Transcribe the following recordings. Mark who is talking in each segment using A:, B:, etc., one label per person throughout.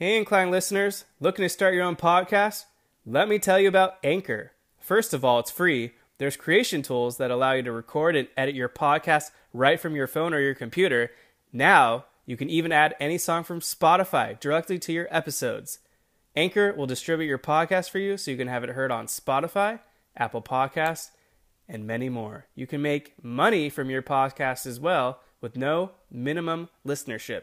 A: Hey, Incline listeners, looking to start your own podcast? Let me tell you about Anchor. First of all, it's free. There's creation tools that allow you to record and edit your podcast right from your phone or your computer. Now, you can even add any song from Spotify directly to your episodes. Anchor will distribute your podcast for you so you can have it heard on Spotify, Apple Podcasts, and many more. You can make money from your podcast as well with no minimum listenership.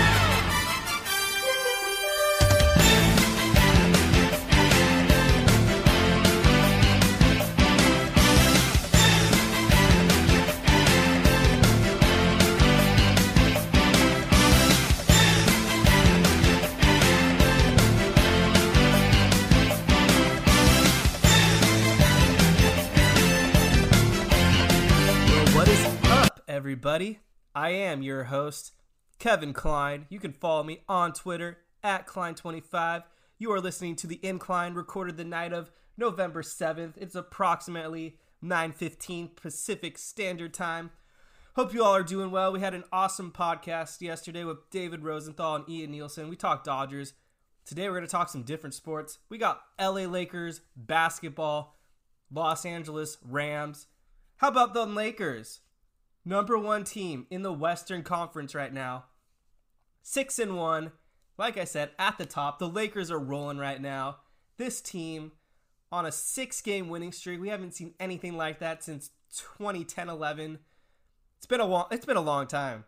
A: Everybody? I am your host, Kevin Klein. You can follow me on Twitter at Klein25. You are listening to the Incline recorded the night of November 7th. It's approximately 9:15 Pacific Standard Time. Hope you all are doing well. We had an awesome podcast yesterday with David Rosenthal and Ian Nielsen. We talked Dodgers. Today we're going to talk some different sports. We got LA Lakers basketball, Los Angeles Rams. How about the Lakers? Number one team in the Western Conference right now. Six and one. Like I said, at the top, the Lakers are rolling right now. This team on a six game winning streak. We haven't seen anything like that since 2010 11. It's been a long, it's been a long time.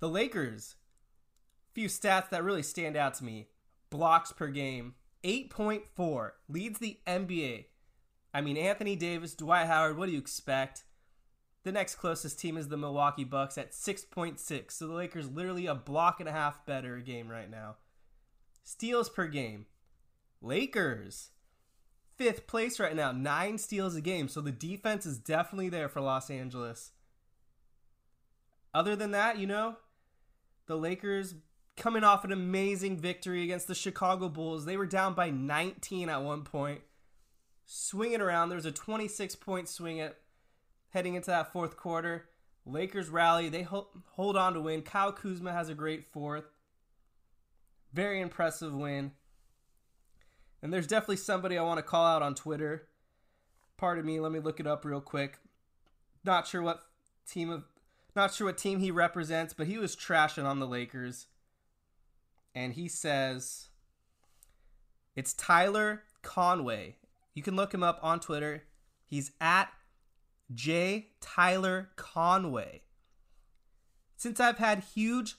A: The Lakers, few stats that really stand out to me. Blocks per game, 8.4, leads the NBA. I mean, Anthony Davis, Dwight Howard, what do you expect? The next closest team is the Milwaukee Bucks at 6.6. So the Lakers literally a block and a half better a game right now. Steals per game. Lakers. Fifth place right now, nine steals a game. So the defense is definitely there for Los Angeles. Other than that, you know, the Lakers coming off an amazing victory against the Chicago Bulls. They were down by 19 at one point. Swinging around, there was a 26 point swing at heading into that fourth quarter. Lakers rally, they ho- hold on to win. Kyle Kuzma has a great fourth. Very impressive win. And there's definitely somebody I want to call out on Twitter. Pardon me, let me look it up real quick. Not sure what team of not sure what team he represents, but he was trashing on the Lakers. And he says it's Tyler Conway. You can look him up on Twitter. He's at J. Tyler Conway. Since I've had huge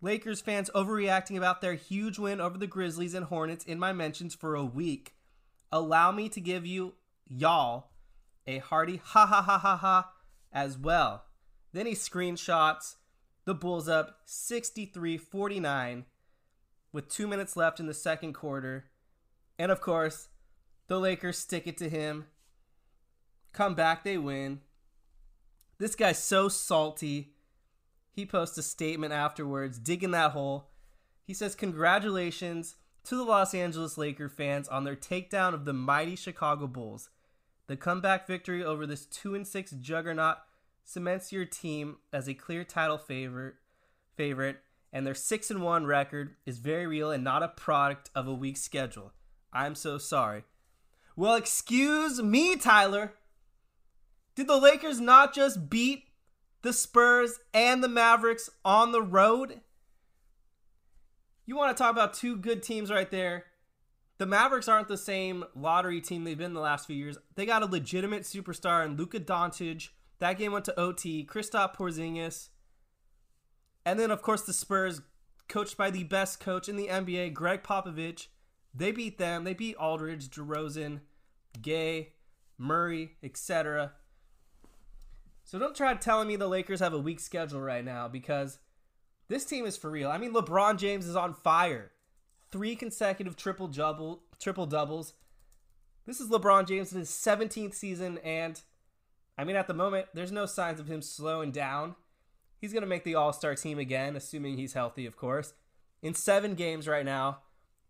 A: Lakers fans overreacting about their huge win over the Grizzlies and Hornets in my mentions for a week, allow me to give you y'all a hearty ha ha ha ha ha as well. Then he screenshots the Bulls up 63 49 with two minutes left in the second quarter. And of course, the Lakers stick it to him. Come back, they win. This guy's so salty. He posts a statement afterwards, digging that hole. He says, Congratulations to the Los Angeles Laker fans on their takedown of the mighty Chicago Bulls. The comeback victory over this 2 and 6 juggernaut cements your team as a clear title favorite, favorite, and their 6 and 1 record is very real and not a product of a weak schedule. I'm so sorry. Well, excuse me, Tyler. Did the Lakers not just beat the Spurs and the Mavericks on the road? You want to talk about two good teams right there. The Mavericks aren't the same lottery team they've been the last few years. They got a legitimate superstar in Luka Doncic. That game went to OT. Kristaps Porzingis. And then, of course, the Spurs, coached by the best coach in the NBA, Gregg Popovich. They beat them. They beat Aldridge, DeRozan, Gay, Murray, etc. So don't try telling me the Lakers have a weak schedule right now because this team is for real. I mean, LeBron James is on fire. Three consecutive triple double triple doubles. This is LeBron James in his 17th season, and I mean, at the moment, there's no signs of him slowing down. He's going to make the All Star team again, assuming he's healthy, of course. In seven games right now,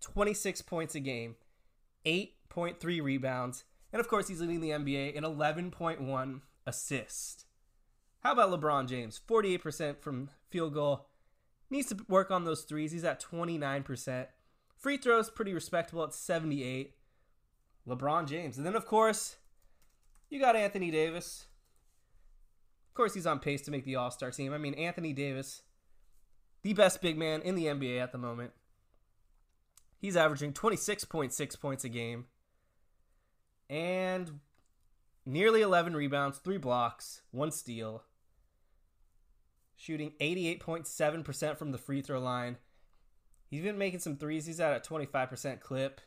A: 26 points a game, 8.3 rebounds, And of course, he's leading the NBA in 11.1 assists. How about LeBron James? 48% from field goal. Needs to work on those threes. He's at 29%. Free throws, pretty respectable at 78. LeBron James. And then, of course, you got Anthony Davis. Of course, he's on pace to make the All Star team. I mean, Anthony Davis, the best big man in the NBA at the moment. He's averaging 26.6 points a game and nearly 11 rebounds, three blocks, one steal, shooting 88.7% from the free throw line. He's been making some threes. He's at a 25% clip.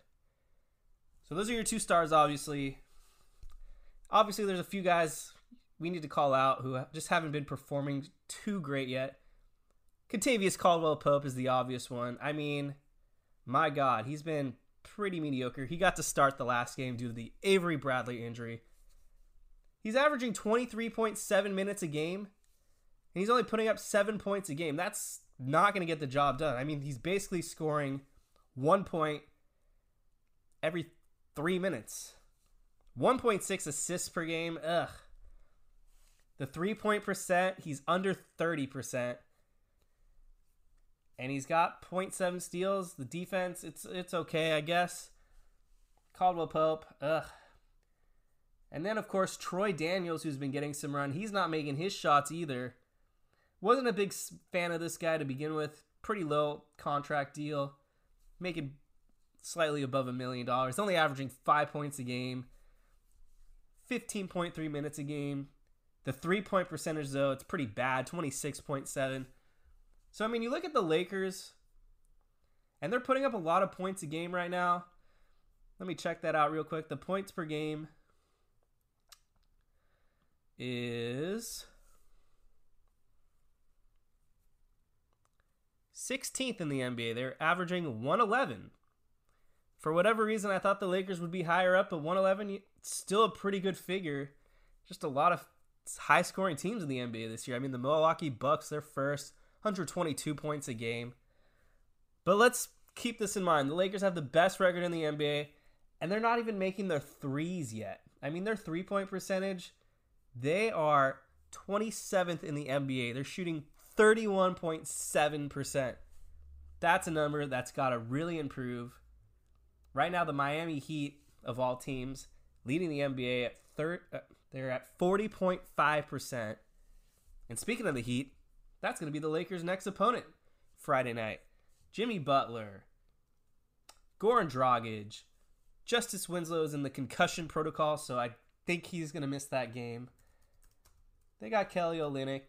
A: So those are your two stars, obviously. Obviously, there's a few guys we need to call out who just haven't been performing too great yet. Kentavious Caldwell Pope is the obvious one. I mean, my God, he's been pretty mediocre. He got to start the last game due to the Avery Bradley injury. He's averaging 23.7 minutes a game, and he's only putting up seven points a game. That's not going to get the job done. I mean, he's basically scoring one point every three minutes. 1.6 assists per game. Ugh. The three point percent, he's under 30% and he's got 0.7 steals. The defense, it's it's okay, I guess. Caldwell Pope, ugh. And then of course Troy Daniels, who's been getting some run. He's not making his shots either. Wasn't a big fan of this guy to begin with. Pretty low contract deal, making slightly above a million dollars. Only averaging five points a game, 15.3 minutes a game. The three point percentage though, it's pretty bad, 26.7. So I mean, you look at the Lakers, and they're putting up a lot of points a game right now. Let me check that out real quick. The points per game is 16th in the NBA. They're averaging 111. For whatever reason, I thought the Lakers would be higher up, but 111 still a pretty good figure. Just a lot of high scoring teams in the NBA this year. I mean, the Milwaukee Bucks, they're first. 122 points a game. But let's keep this in mind. The Lakers have the best record in the NBA, and they're not even making their threes yet. I mean, their three point percentage, they are 27th in the NBA. They're shooting 31.7%. That's a number that's got to really improve. Right now, the Miami Heat, of all teams, leading the NBA at third, uh, they're at 40.5%. And speaking of the Heat, that's going to be the Lakers' next opponent Friday night. Jimmy Butler, Goran Dragic, Justice Winslow is in the concussion protocol, so I think he's going to miss that game. They got Kelly Olynyk,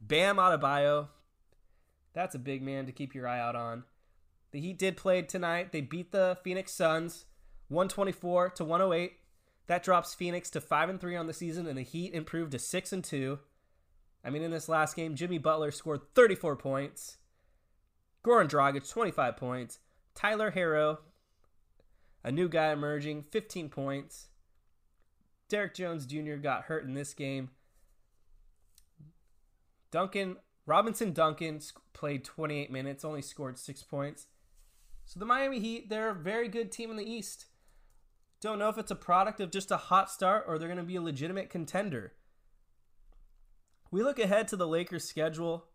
A: Bam Adebayo. That's a big man to keep your eye out on. The Heat did play tonight. They beat the Phoenix Suns 124 to 108. That drops Phoenix to 5 and 3 on the season and the Heat improved to 6 and 2. I mean, in this last game, Jimmy Butler scored 34 points. Goran Dragic, 25 points. Tyler Herro, a new guy emerging, 15 points. Derrick Jones Jr. got hurt in this game. Duncan Robinson Duncan played 28 minutes, only scored six points. So the Miami Heat, they're a very good team in the East. Don't know if it's a product of just a hot start or they're going to be a legitimate contender. We look ahead to the Lakers' schedule,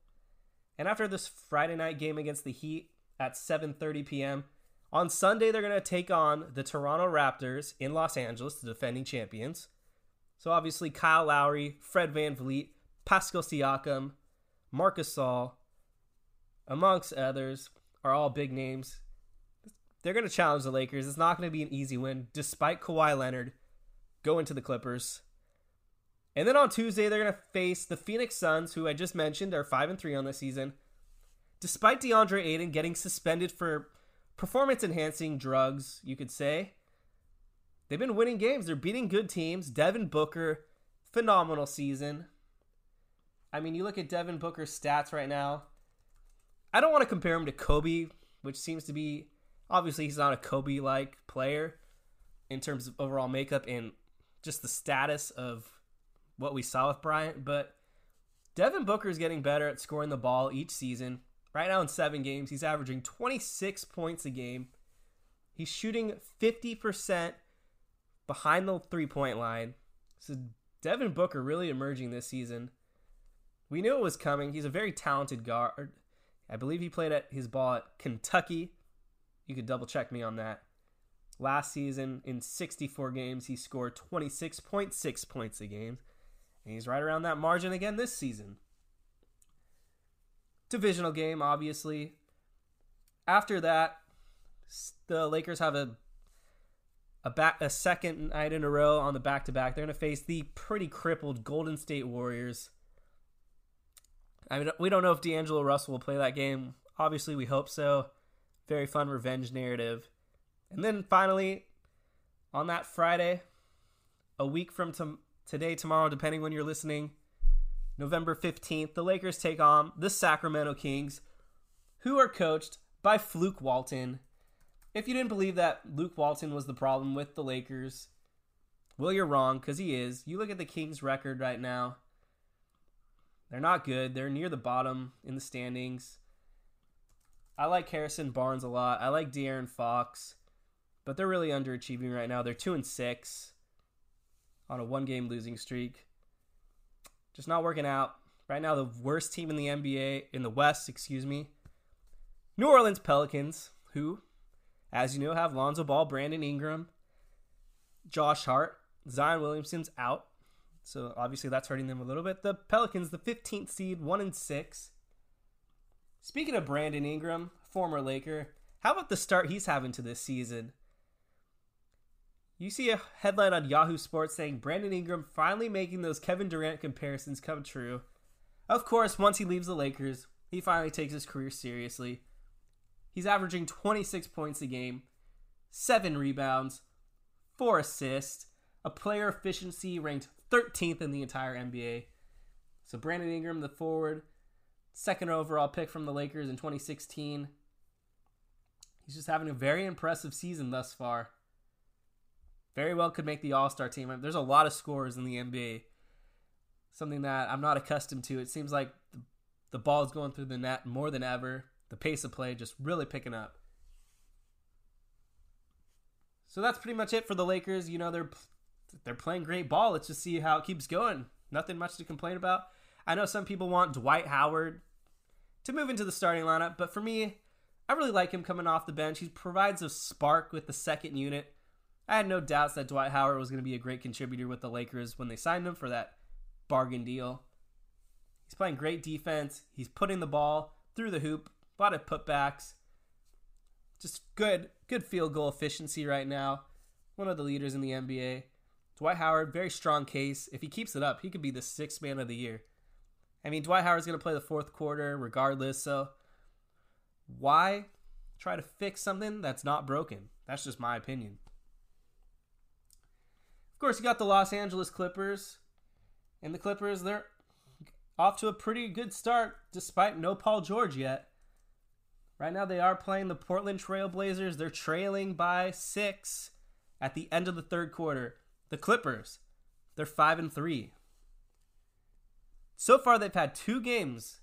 A: and after this Friday night game against the Heat at 7:30 p.m., on Sunday they're going to take on the Toronto Raptors in Los Angeles, the defending champions. So obviously Kyle Lowry, Fred Van VanVleet, Pascal Siakam, Marcus Gasol, amongst others, are all big names. They're going to challenge the Lakers. It's not going to be an easy win, despite Kawhi Leonard going to the Clippers. And then on Tuesday, they're going to face the Phoenix Suns, who I just mentioned are 5 and 3 on the season. Despite DeAndre Ayton getting suspended for performance enhancing drugs, you could say, they've been winning games. They're beating good teams. Devin Booker, phenomenal season. I mean, you look at Devin Booker's stats right now. I don't want to compare him to Kobe, which seems to be obviously he's not a Kobe like player in terms of overall makeup and just the status of what we saw with Bryant, but Devin Booker is getting better at scoring the ball each season. Right now in seven games, he's averaging 26 points a game. He's shooting 50% behind the three point line. So Devin Booker really emerging this season. We knew it was coming. He's a very talented guard. I believe he played at his ball at Kentucky. You could double check me on that. Last season, in 64 games, he scored 26.6 points a game. And he's right around that margin again this season. Divisional game, obviously. After that, the Lakers have a a back a second night in a row on the back to back. They're going to face the pretty crippled Golden State Warriors. I mean, we don't know if D'Angelo Russell will play that game. Obviously, we hope so. Very fun revenge narrative. And then finally, on that Friday, a week from to- today, tomorrow, depending when you're listening, November 15th, the Lakers take on the Sacramento Kings, who are coached by Luke Walton. If you didn't believe that Luke Walton was the problem with the Lakers, well, you're wrong because he is. You look at the Kings' record right now. They're not good. They're near the bottom in the standings. I like Harrison Barnes a lot. I like De'Aaron Fox, but they're really underachieving right now. They're two and six on a one-game losing streak. Just not working out. Right now, the worst team in the NBA in the West, excuse me, New Orleans Pelicans, who, as you know, have Lonzo Ball, Brandon Ingram, Josh Hart, Zion Williamson's out. So obviously that's hurting them a little bit. The Pelicans, the 15th seed, 1 and 6. Speaking of Brandon Ingram, former Laker, how about the start he's having to this season? You see a headline on Yahoo Sports saying Brandon Ingram finally making those Kevin Durant comparisons come true. Of course, once he leaves the Lakers, he finally takes his career seriously. He's averaging 26 points a game, 7 rebounds, 4 assists, a player efficiency ranked 13th in the entire NBA. So Brandon Ingram, the forward, second overall pick from the Lakers in 2016. He's just having a very impressive season thus far. Very well could make the All Star team. There's a lot of scores in the NBA. Something that I'm not accustomed to. It seems like the, the ball going through the net more than ever the pace of play just really picking up. So that's pretty much it for the Lakers. You know, they're they're playing great ball. Let's just see how it keeps going. Nothing much to complain about. I know some people want Dwight Howard to move into the starting lineup, but for me, I really like him coming off the bench. He provides a spark with the second unit. I had no doubts that Dwight Howard was going to be a great contributor with the Lakers when they signed him for that bargain deal. He's playing great defense. He's putting the ball through the hoop a lot of putbacks. Just good, good field goal efficiency right now. One of the leaders in the NBA. Dwight Howard, very strong case. If he keeps it up, he could be the sixth man of the year. I mean, Dwight Howard's going to play the fourth quarter regardless, so why try to fix something that's not broken? That's just my opinion. Of course, you got the Los Angeles Clippers. And the Clippers, they're off to a pretty good start despite no Paul George yet. Right now, they are playing the Portland Trailblazers. They're trailing by six at the end of the third quarter. The Clippers, they're five and three. So far, they've had two games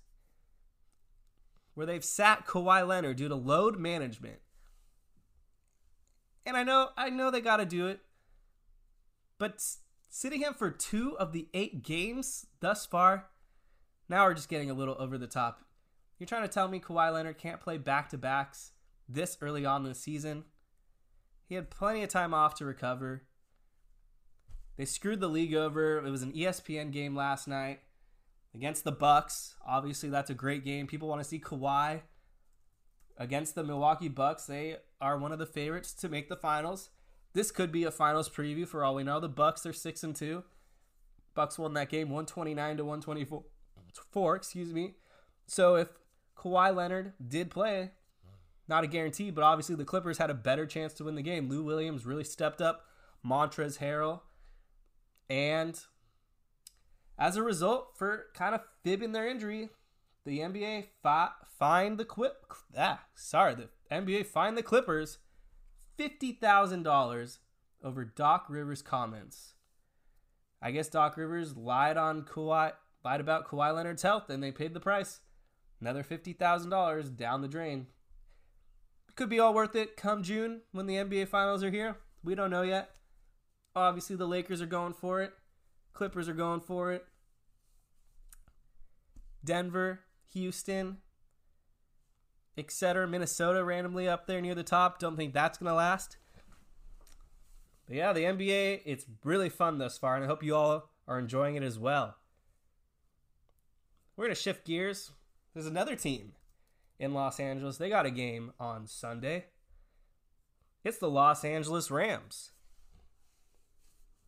A: where they've sat Kawhi Leonard due to load management. And I know, I know they got to do it, but sitting him for two of the eight games thus far, now we're just getting a little over the top. You're trying to tell me Kawhi Leonard can't play back to backs this early on in the season? He had plenty of time off to recover. They screwed the league over. It was an ESPN game last night against the Bucks. Obviously, that's a great game. People want to see Kawhi against the Milwaukee Bucks. They are one of the favorites to make the finals. This could be a finals preview for all we know. The Bucks are 6 and 2. Bucks won that game 129 to 124. Four, excuse me. So if Kawhi Leonard did play. Not a guarantee, but obviously the Clippers had a better chance to win the game. Lou Williams really stepped up, Montrezl Harrell, and as a result, for kind of fibbing their injury, the NBA fi- fined the quip. Ah, sorry, the NBA fined the Clippers fifty thousand dollars over Doc Rivers' comments. I guess Doc Rivers lied on Kawhi, lied about Kawhi Leonard's health, and they paid the price. Another $50,000 down the drain. Could be all worth it come June when the NBA finals are here. We don't know yet. Obviously, the Lakers are going for it. Clippers are going for it. Denver, Houston, etc. Minnesota randomly up there near the top. Don't think that's going to last. But yeah, the NBA, it's really fun thus far, and I hope you all are enjoying it as well. We're going to shift gears. There's another team in Los Angeles. They got a game on Sunday. It's the Los Angeles Rams.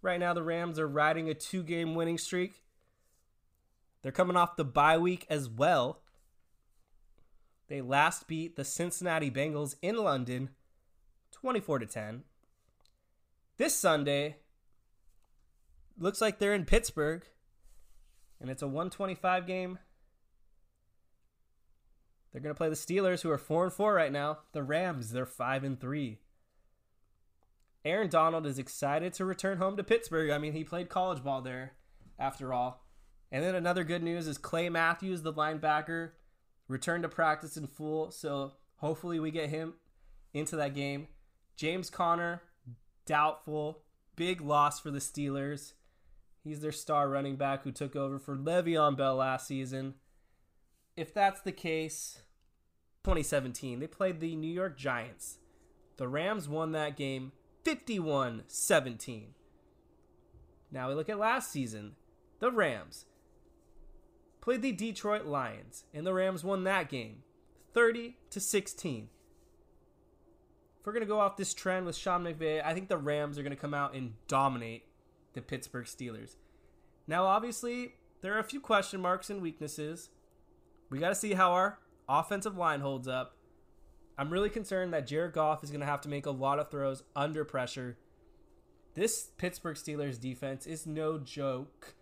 A: Right now, the Rams are riding a two game winning streak. They're coming off the bye week as well. They last beat the Cincinnati Bengals in London 24 to 10. This Sunday looks like they're in Pittsburgh and it's a 125 game. They're going to play the Steelers who are 4 and 4 right now. The Rams, they're 5 and 3. Aaron Donald is excited to return home to Pittsburgh. I mean, he played college ball there after all. And then another good news is Clay Matthews, the linebacker, returned to practice in full. So hopefully we get him into that game. James Conner, doubtful. Big loss for the Steelers. He's their star running back who took over for Le'Veon Bell last season. If that's the case, 2017, they played the New York Giants. The Rams won that game 51 17. Now we look at last season. The Rams played the Detroit Lions, and the Rams won that game 30 to 16. If we're going to go off this trend with Sean McVay, I think the Rams are going to come out and dominate the Pittsburgh Steelers. Now, obviously, there are a few question marks and weaknesses. We got to see how our offensive line holds up. I'm really concerned that Jared Goff is going to have to make a lot of throws under pressure. This Pittsburgh Steelers defense is no joke.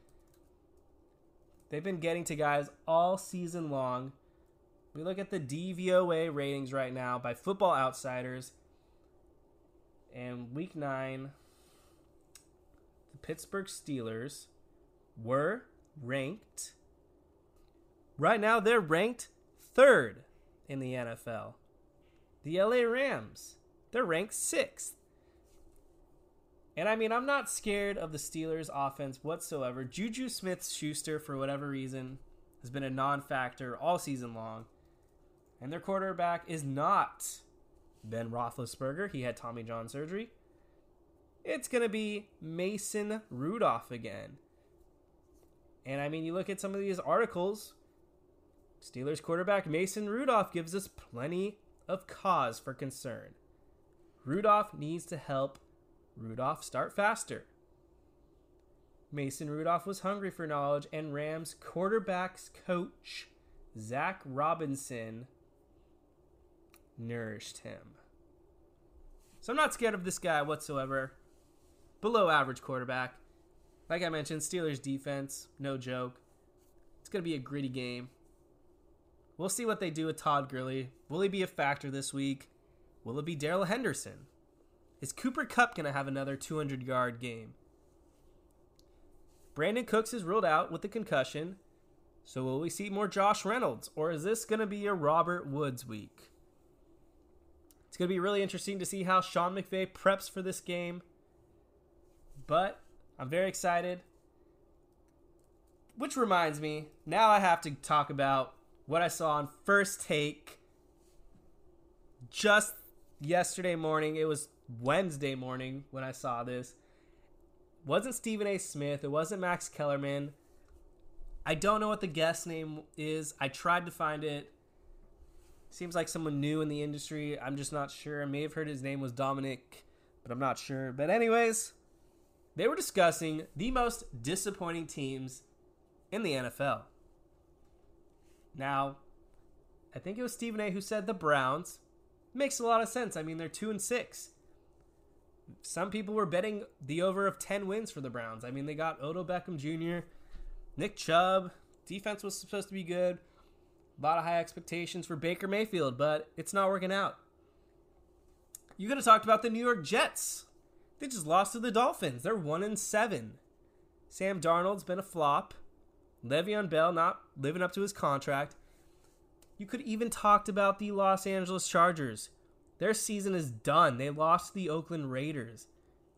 A: They've been getting to guys all season long. We look at the DVOA ratings right now by Football Outsiders. And week nine, the Pittsburgh Steelers were ranked. Right now, they're ranked third in the NFL. The LA Rams, they're ranked sixth. And I mean, I'm not scared of the Steelers' offense whatsoever. Juju Smith Schuster, for whatever reason, has been a non factor all season long. And their quarterback is not Ben Roethlisberger. He had Tommy John surgery. It's going to be Mason Rudolph again. And I mean, you look at some of these articles, Steelers quarterback Mason Rudolph gives us plenty of cause for concern. Rudolph needs to help Rudolph start faster. Mason Rudolph was hungry for knowledge, and Rams quarterbacks coach Zach Robinson nourished him. So I'm not scared of this guy whatsoever. Below average quarterback. Like I mentioned, Steelers defense, no joke. It's going to be a gritty game. We'll see what they do with Todd Gurley. Will he be a factor this week? Will it be Darrell Henderson? Is Cooper Kupp going to have another 200 yard game? Brandin Cooks is ruled out with the concussion. So will we see more Josh Reynolds? Or is this going to be a Robert Woods week? It's going to be really interesting to see how Sean McVay preps for this game. But I'm very excited. Which reminds me, now I have to talk about what I saw on First Take just yesterday morning. It was Wednesday morning when I saw this. It wasn't Stephen A. Smith. It wasn't Max Kellerman. I don't know what the guest name is. I tried to find it. Seems like someone new in the industry. I'm just not sure. I may have heard his name was Dominic, but I'm not sure. But, anyways, they were discussing the most disappointing teams in the NFL. Now, I think it was Stephen A. who said the Browns. Makes a lot of sense. I mean, they're 2 and 6 some people were betting the over of 10 wins for the Browns. I mean, they got Odell Beckham Jr., Nick Chubb. Defense was supposed to be good. A lot of high expectations for Baker Mayfield, but it's not working out. You could have talked about the New York Jets. They just lost to the Dolphins. They're 1 and 7. Sam Darnold's been a flop. Le'Veon Bell not living up to his contract. You could even talked about the Los Angeles Chargers. Their season is done. They lost to the Oakland Raiders.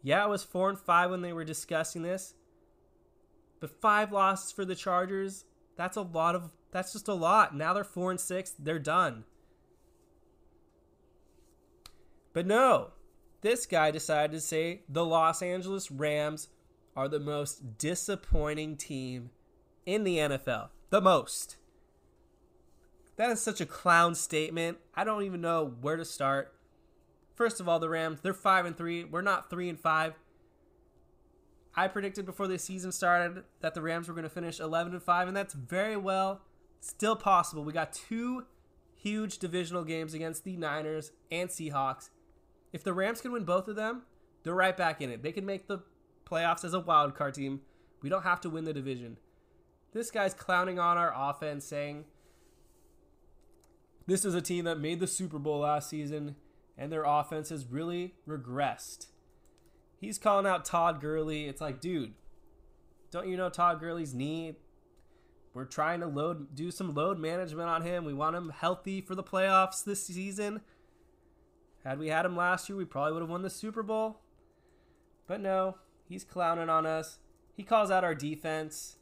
A: Yeah, it was four and five when they were discussing this. But five losses for the Chargers, that's a lot of that's just a lot. Now they're four and six, they're done. But no, this guy decided to say the Los Angeles Rams are the most disappointing team in the NFL. The most. That is such a clown statement. I don't even know where to start. First of all, the Rams, they're 5 and 3. We're not 3 and 5. I predicted before the season started that the Rams were going to finish 11 and 5 and that's very well still possible. We got two huge divisional games against the Niners and Seahawks. If the Rams can win both of them, they're right back in it. They can make the playoffs as a wild card team. We don't have to win the division. This guy's clowning on our offense saying this is a team that made the Super Bowl last season and their offense has really regressed. He's calling out Todd Gurley. It's like, dude, don't you know Todd Gurley's knee? We're trying to load do some load management on him. We want him healthy for the playoffs this season. Had we had him last year, we probably would have won the Super Bowl. But no, he's clowning on us. He calls out our defense.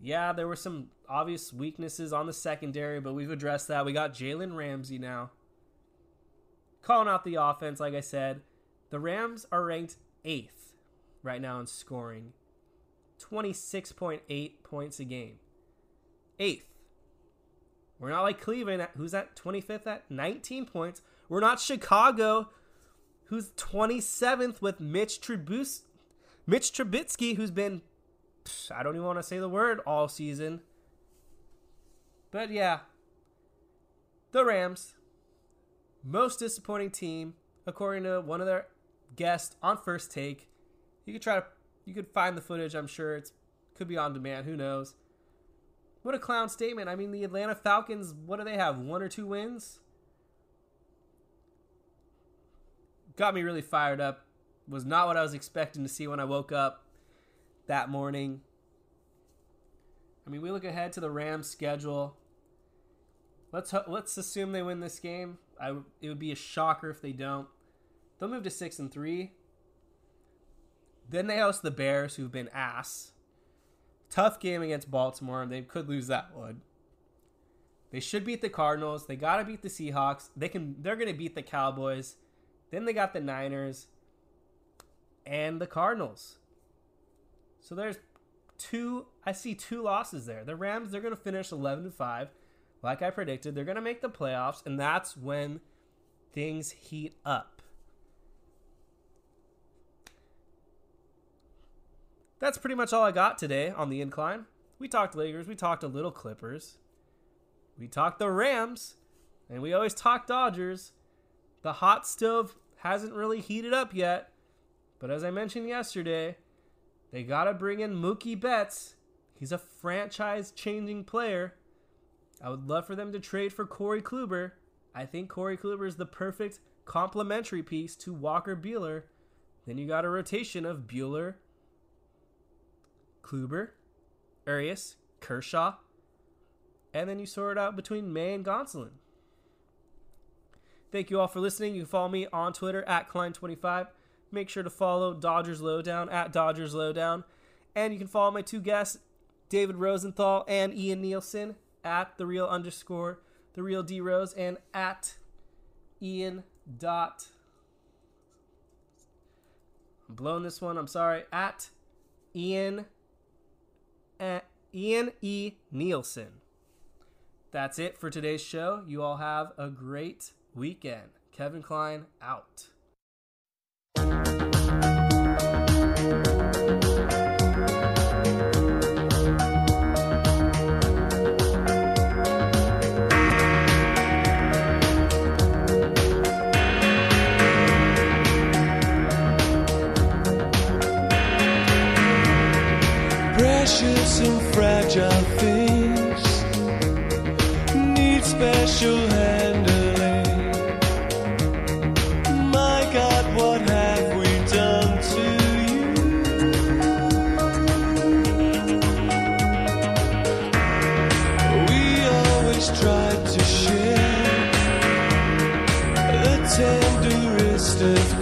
A: Yeah, there were some obvious weaknesses on the secondary, but we've addressed that. We got Jalen Ramsey now. Calling out the offense, like I said. The Rams are ranked eighth right now in scoring 26.8 points a game. Eighth. We're not like Cleveland, who's at 25th at 19 points. We're not Chicago, who's 27th with Mitch Trubus- Mitch Trubisky, who's been, I don't even want to say the word, all season. But yeah, the Rams, most disappointing team, according to one of their guests on First Take. You could try to, you could find the footage. I'm sure it's could be on demand. Who knows? What a clown statement. I mean, the Atlanta Falcons. What do they have? One or two wins? Got me really fired up. Was not what I was expecting to see when I woke up that morning. I mean, we look ahead to the Rams' schedule. Let's let's assume they win this game. I it would be a shocker if they don't. They'll move to six and three. Then they host the Bears, who've been ass. Tough game against Baltimore. They could lose that one. They should beat the Cardinals. They gotta beat the Seahawks. They can. They're gonna beat the Cowboys. Then they got the Niners and the Cardinals. So there's two. I see two losses there. The Rams. They're gonna finish 11 to five, like I predicted. They're gonna make the playoffs, and that's when things heat up. that's pretty much all I got today on the incline. We talked Lakers, we talked a little Clippers, we talked the Rams, and we always talk Dodgers. The hot stove hasn't really heated up yet, but as I mentioned yesterday, they got to bring in Mookie Betts. He's a franchise changing player. I would love for them to trade for Corey Kluber. I think Corey Kluber is the perfect complementary piece to Walker Buehler. Then you got a rotation of Buehler, Kluber, Urias, Kershaw, and then you sort it out between May and Gonsolin. Thank you all for listening. You can follow me on Twitter at Klein25. Make sure to follow Dodgers Lowdown at Dodgers Lowdown. And you can follow my two guests, David Rosenthal and Ian Nielsen, at the real underscore the real D Rose and at Ian dot. I'm blowing this one. I'm sorry. At Ian Ian E. Nielsen. That's it for today's show. You all have a great weekend. Kevin Klein out. special handling. My God, what
B: have we done to you? We always tried to share the tenderest of.